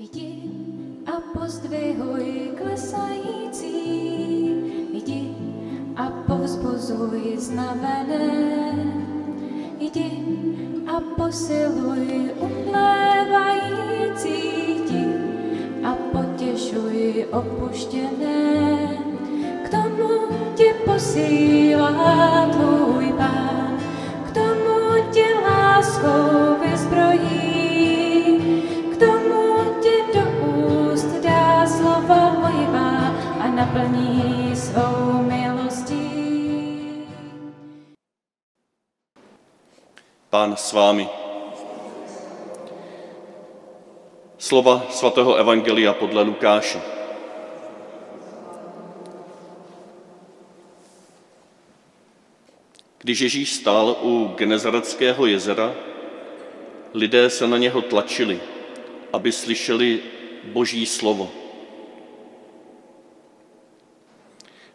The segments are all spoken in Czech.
Jdi a pozdvihuj klesající, jdi a povzbuzuj znavené, jdi a posiluj umlévající, jdi a potěšuj opuštěné. K tomu ti posílá tvůj pán, k tomu tě láskou naplní svou milostí. Pán s vámi. Slova svatého Evangelia podle Lukáše. Když Ježíš stál u Genezareckého jezera, lidé se na něho tlačili, aby slyšeli boží slovo.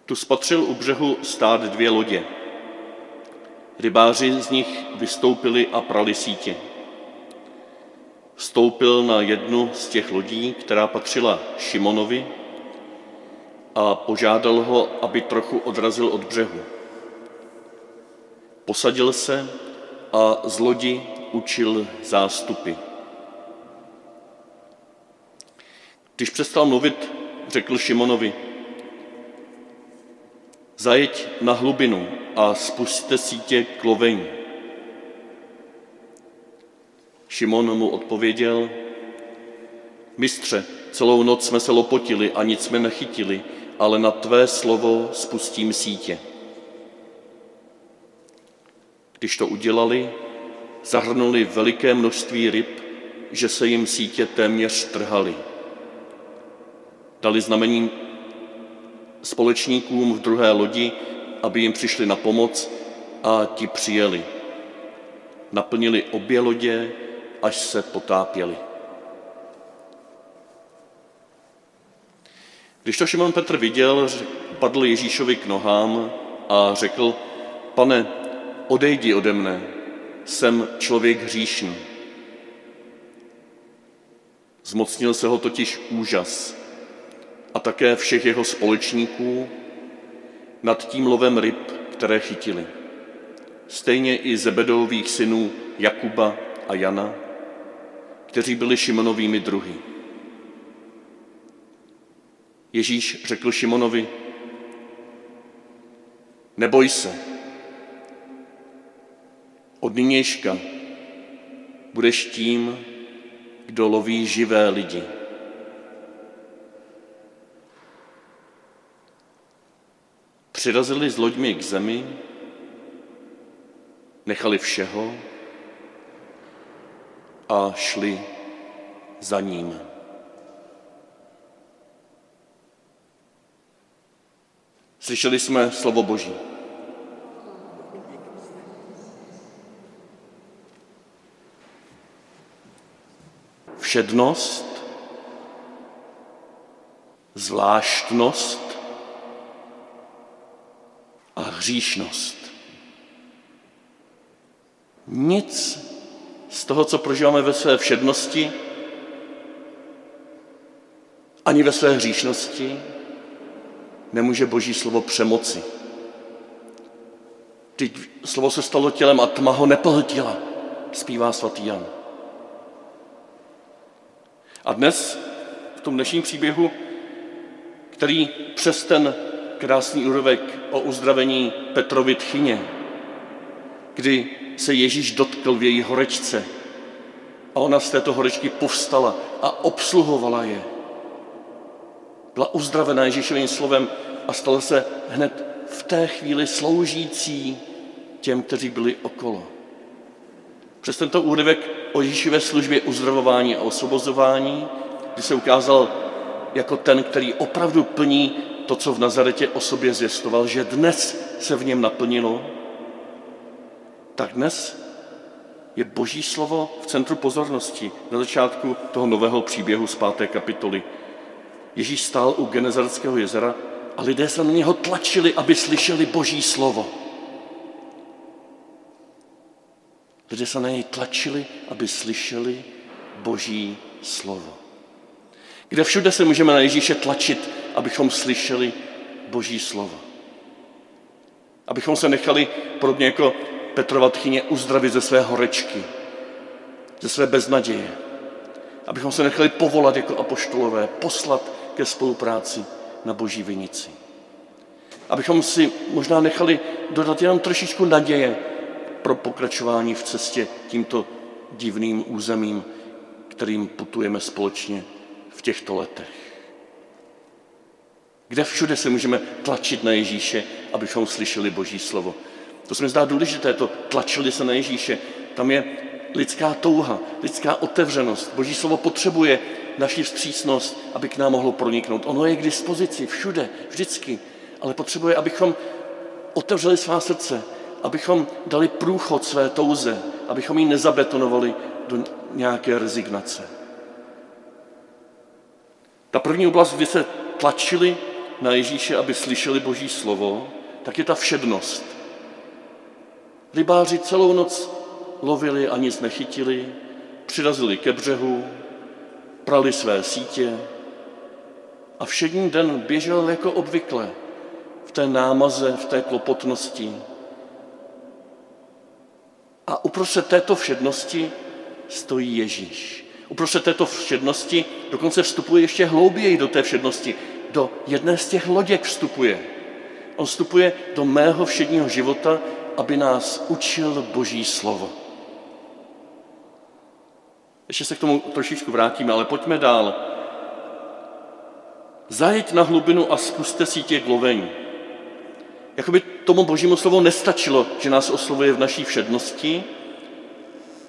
Tu spatřil u břehu stát dvě lodě. Rybáři z nich vystoupili a prali sítě. Vstoupil na jednu z těch lodí, která patřila Šimonovi, a požádal ho, aby trochu odrazil od břehu. Posadil se a z lodi učil zástupy. Když přestal mluvit, řekl Šimonovi, zajeď na hlubinu a spusťte sítě k lovení. Šimon mu odpověděl, mistře, celou noc jsme se lopotili a nic jsme nechytili, ale na tvé slovo spustím sítě. Když to udělali, zahrnuli veliké množství ryb, že se jim sítě téměř trhaly. Dali znamení společníkům v druhé lodi, aby jim přišli na pomoc a ti přijeli. Naplnili obě lodě, až se potápěli. Když to Šimon Petr viděl, padl Ježíšovi k nohám a řekl, pane, odejdi ode mne, jsem člověk hříšný. Zmocnil se ho totiž úžas a také všech jeho společníků nad tím lovem ryb, které chytili. Stejně i Zebedových synů Jakuba a Jana, kteří byli Šimonovými druhy. Ježíš řekl Šimonovi, neboj se, od nynějška budeš tím, kdo loví živé lidi. Přirazili s loďmi k zemi, nechali všeho a šli za ním. Slyšeli jsme slovo Boží. Všednost, zvláštnost hříšnost. Nic z toho, co prožíváme ve své všednosti, ani ve své hříšnosti, nemůže Boží slovo přemoci. Teď slovo se stalo tělem a tma ho nepohltila, zpívá svatý Jan. A dnes, v tom dnešním příběhu, který přes ten krásný úrovek o uzdravení Petrovi tchyně, kdy se Ježíš dotkl v její horečce a ona z této horečky povstala a obsluhovala je. Byla uzdravená Ježíšovým slovem a stala se hned v té chvíli sloužící těm, kteří byli okolo. Přes tento úryvek o Ježíšové službě uzdravování a osvobozování, kdy se ukázal jako ten, který opravdu plní to, co v Nazaretě o sobě zvěstoval, že dnes se v něm naplnilo, tak dnes je Boží slovo v centru pozornosti na začátku toho nového příběhu z páté kapitoly. Ježíš stál u Genezarského jezera a lidé se na něho tlačili, aby slyšeli Boží slovo. Lidé se na něj tlačili, aby slyšeli Boží slovo. Kde všude se můžeme na Ježíše tlačit, abychom slyšeli Boží slovo. Abychom se nechali, podobně jako Petrova tchyně, uzdravit ze své horečky, ze své beznaděje. Abychom se nechali povolat jako apoštolové, poslat ke spolupráci na Boží vinici. Abychom si možná nechali dodat jenom trošičku naděje pro pokračování v cestě tímto divným územím, kterým putujeme společně v těchto letech. Kde všude se můžeme tlačit na Ježíše, abychom slyšeli Boží slovo. To se mi zdá důležité, to tlačili se na Ježíše. Tam je lidská touha, lidská otevřenost. Boží slovo potřebuje naši vstřícnost, aby k nám mohlo proniknout. Ono je k dispozici všude, vždycky, ale potřebuje, abychom otevřeli svá srdce, abychom dali průchod své touze, abychom ji nezabetonovali do nějaké rezignace. Ta první oblast, kdy se tlačili na Ježíše, aby slyšeli Boží slovo, tak je ta všednost. Rybáři celou noc lovili a nic nechytili, přirazili ke břehu, prali své sítě a všední den běžel jako obvykle v té námaze, v té klopotnosti. A uprostřed této všednosti stojí Ježíš. Uprostřed této všednosti dokonce vstupuje ještě hlouběji do té všednosti. Do jedné z těch loděk vstupuje. On vstupuje do mého všedního života, aby nás učil Boží slovo. Ještě se k tomu trošičku vrátíme, ale pojďme dál. Zajeď na hlubinu a spuste sítě k lovení. Jakoby tomu božímu slovu nestačilo, že nás oslovuje v naší všednosti,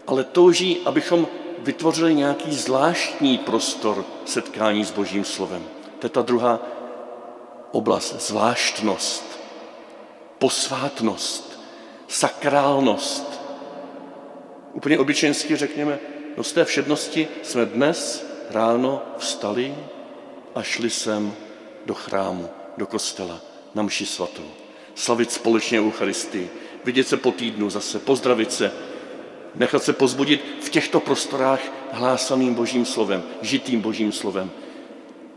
ale touží, abychom vytvořili nějaký zvláštní prostor setkání s božím slovem. To je ta druhá oblast, zvláštnost, posvátnost, sakrálnost. Úplně obyčejnsky řekněme, No z té všednosti jsme dnes ráno vstali a šli sem do chrámu, do kostela, na mši svatou. Slavit společně Eucharistii, vidět se po týdnu zase, pozdravit se, nechat se pozbudit v těchto prostorách hlásaným božím slovem, žitým božím slovem.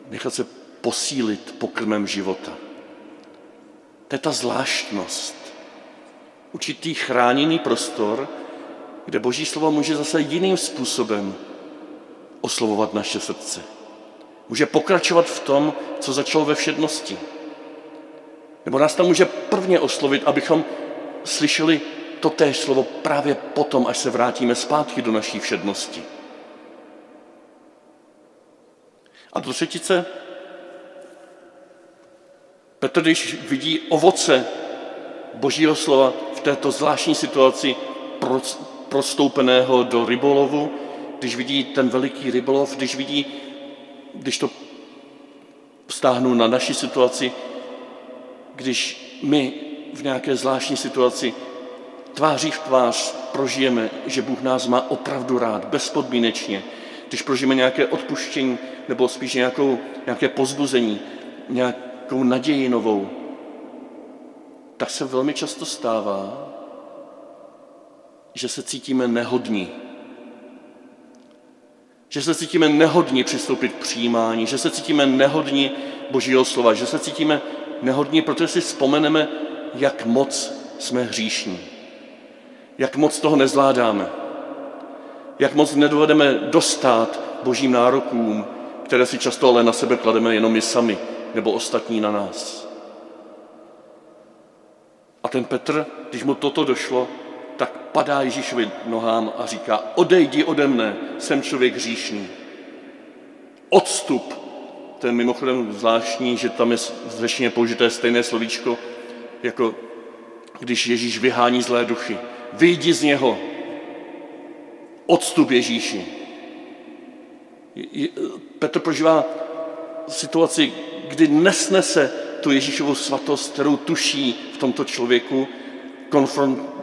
Nechat se posílit pokrmem života. To je ta zvláštnost. Určitý chráněný prostor, kde Boží slovo může zase jiným způsobem oslovovat naše srdce. Může pokračovat v tom, co začalo ve všednosti. Nebo nás tam může prvně oslovit, abychom slyšeli to též slovo právě potom, až se vrátíme zpátky do naší všednosti. A do třetice, Petr, když vidí ovoce Božího slova v této zvláštní situaci, prostoupeného do rybolovu, když vidí ten veliký rybolov, když vidí, když to vztáhnu na naši situaci, když my v nějaké zvláštní situaci tváří v tvář prožijeme, že Bůh nás má opravdu rád, bezpodmínečně, když prožijeme nějaké odpuštění nebo spíš nějakou, nějaké pozbuzení, nějakou naději novou, tak se velmi často stává, že se cítíme nehodní. Že se cítíme nehodní přistoupit k přijímání, že se cítíme nehodní Božího slova, že se cítíme nehodní, protože si vzpomeneme, jak moc jsme hříšní, jak moc toho nezvládáme, jak moc nedovedeme dostat Božím nárokům, které si často ale na sebe klademe jenom my sami nebo ostatní na nás. A ten Petr, když mu toto došlo, tak padá Ježíšovi nohám a říká, odejdi ode mne, jsem člověk hříšný. Odstup. To je mimochodem zvláštní, že tam je v řeštině použité stejné slovíčko, jako když Ježíš vyhání zlé duchy. Vyjdi z něho. Odstup Ježíši. Petr prožívá situaci, kdy nesnese tu Ježíšovu svatost, kterou tuší v tomto člověku, konfront,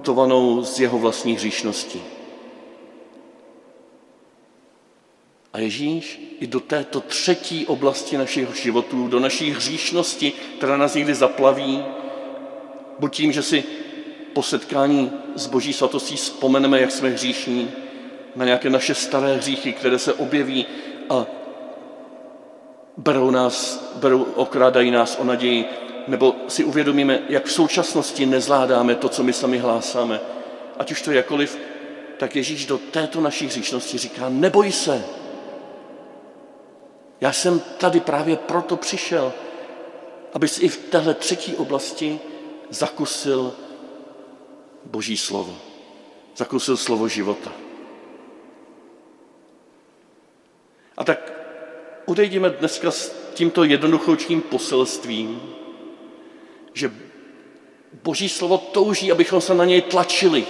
konfrontovanou s jeho vlastní hříšností. A Ježíš i do této třetí oblasti našich životů, do naší hříšnosti, která nás někdy zaplaví, buď tím, že si po setkání s Boží svatostí vzpomeneme, jak jsme hříšní, na nějaké naše staré hříchy, které se objeví a berou nás, berou, okrádají nás o naději, nebo si uvědomíme, jak v současnosti nezvládáme to, co my sami hlásáme. Ať už to jakoliv, tak Ježíš do této naší hříšnosti říká, neboj se. Já jsem tady právě proto přišel, abys i v téhle třetí oblasti zakusil Boží slovo. Zakusil slovo života. A tak odejdeme dneska s tímto jednoduchoučkým poselstvím, že Boží slovo touží, abychom se na něj tlačili,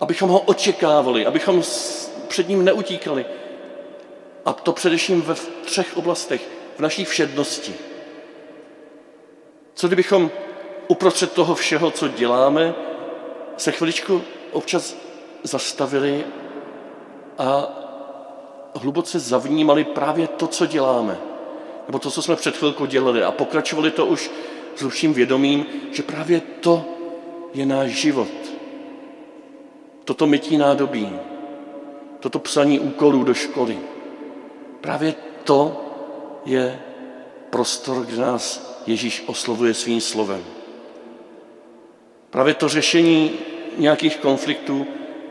abychom ho očekávali, abychom před ním neutíkali. A to především ve třech oblastech. V naší všednosti. Co kdybychom uprostřed toho všeho, co děláme, se chviličku občas zastavili a hluboce zavnímali právě to, co děláme. Nebo to, co jsme před chvilkou dělali. A pokračovali to už s hlubším vědomím, že právě to je náš život. Toto mytí nádobí, toto psaní úkolů do školy. Právě to je prostor, kde nás Ježíš oslovuje svým slovem. Právě to řešení nějakých konfliktů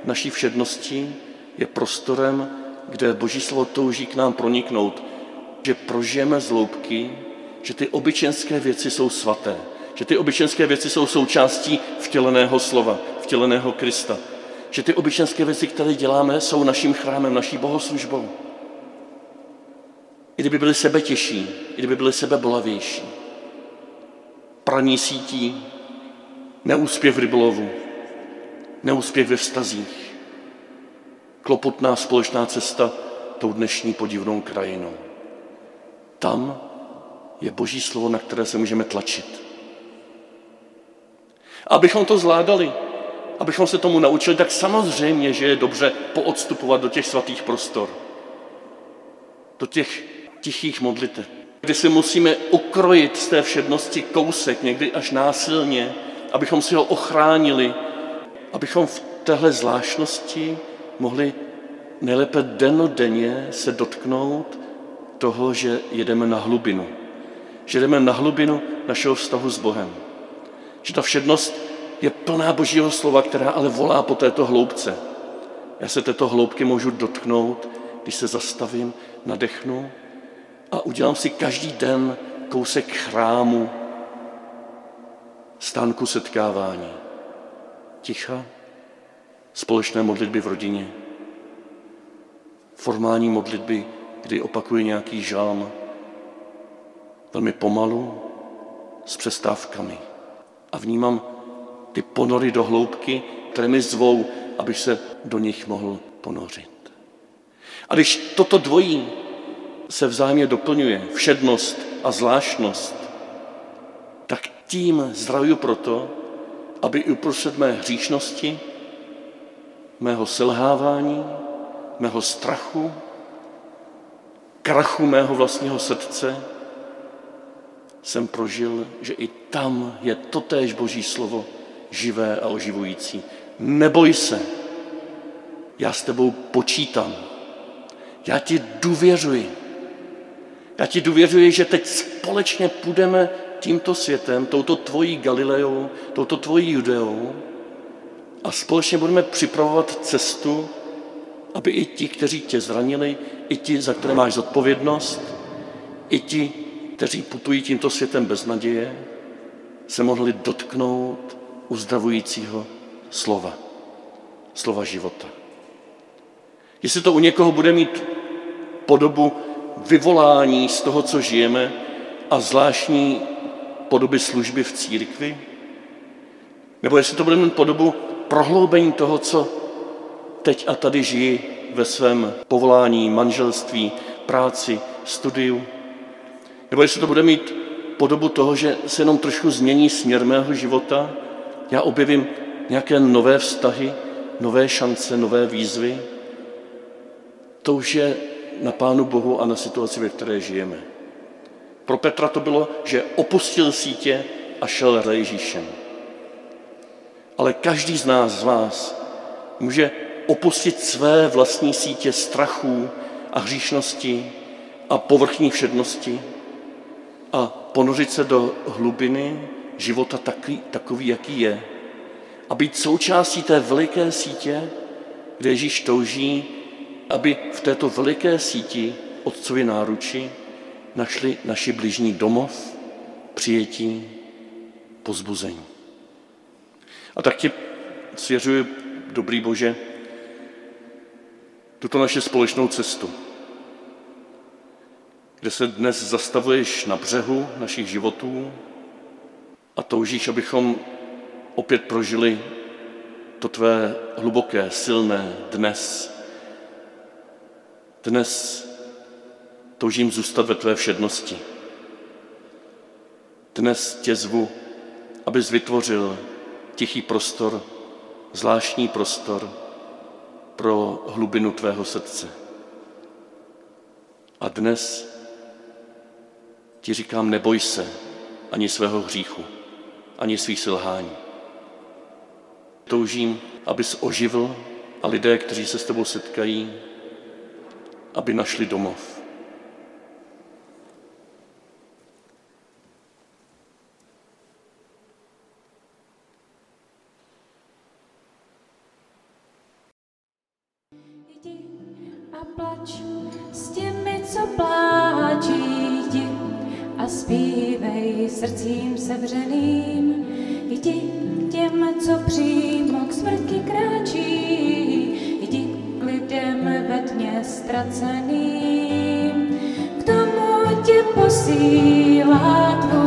naší všednosti je prostorem, kde Boží slovo touží k nám proniknout, že prožijeme zloubky, že ty obyčenské věci jsou svaté, že ty obyčenské věci jsou součástí vtěleného slova, vtěleného Krista, že ty obyčenské věci, které děláme, jsou naším chrámem, naší bohoslužbou. I kdyby byly sebe těžší, i kdyby byly sebe bolavější. Praní sítí, neúspěch v rybolovu, neúspěch ve vztazích, klopotná společná cesta tou dnešní podivnou krajinou. Tam je Boží slovo, na které se můžeme tlačit. Abychom to zvládali, abychom se tomu naučili, tak samozřejmě, že je dobře poodstupovat do těch svatých prostor, do těch tichých modlitev, kdy si musíme ukrojit z té všednosti kousek, někdy až násilně, abychom si ho ochránili, abychom v téhle zvláštnosti mohli nejlépe denodenně se dotknout toho, že jedeme na hlubinu. Že jdeme na hlubinu našeho vztahu s Bohem. Že ta všednost je plná Božího slova, která ale volá po této hloubce. Já se této hloubky můžu dotknout, když se zastavím, nadechnu a udělám si každý den kousek chrámu, stánku setkávání. Ticha, společné modlitby v rodině, formální modlitby, kdy opakuje nějaký žálm, velmi pomalu, s přestávkami. A vnímám ty ponory do hloubky, které mi zvou, abych se do nich mohl ponořit. A když toto dvojí se vzájemně doplňuje, všednost a zvláštnost, tím zdravuju proto, aby i uprostřed mé hříšnosti, mého selhávání, mého strachu, krachu mého vlastního srdce, jsem prožil, že i tam je totéž Boží slovo živé a oživující. Neboj se, já s tebou počítám. Já ti důvěřuji. Já ti důvěřuji, že teď společně půjdeme tímto světem, touto tvojí Galileou, touto tvojí Judeou a společně budeme připravovat cestu, aby i ti, kteří tě zranili, i ti, za které máš zodpovědnost, i ti, kteří putují tímto světem bez naděje, se mohli dotknout uzdravujícího slova, slova života. Jestli to u někoho bude mít podobu vyvolání z toho, co žijeme a zvláštní podoby služby v církvi? Nebo jestli to bude mít podobu prohloubení toho, co teď a tady žijí ve svém povolání, manželství, práci, studiu? Nebo jestli to bude mít podobu toho, že se jenom trošku změní směr mého života, já objevím nějaké nové vztahy, nové šance, nové výzvy, to už je na Pánu Bohu a na situaci, ve které žijeme. Pro Petra to bylo, že opustil sítě a šel za Ježíšem. Ale každý z nás, z vás, může opustit své vlastní sítě strachů a hříšnosti a povrchní všednosti a ponořit se do hlubiny života takový, takový, jaký je. A být součástí té veliké sítě, kde Ježíš touží, aby v této veliké síti Otcovi náruči našli naši bližní domov, přijetí, pozbuzení. A tak ti svěřuji, dobrý Bože, tuto naše společnou cestu, kde se dnes zastavuješ na břehu našich životů a toužíš, abychom opět prožili to tvé hluboké, silné dnes. Dnes toužím zůstat ve tvé všednosti. Dnes tě zvu, abys vytvořil tichý prostor, zvláštní prostor pro hlubinu tvého srdce. A dnes ti říkám, neboj se ani svého hříchu, ani svých selhání. Toužím, abys oživil a lidé, kteří se s tebou setkají, aby našli domov. A plač s těmi, co pláčí, jdi a zpívej srdcím sevřeným. Jdi těm, co přímo k smrti kráčí, jdi k lidem ve tmě ztraceným. K tomu tě posílá tvůj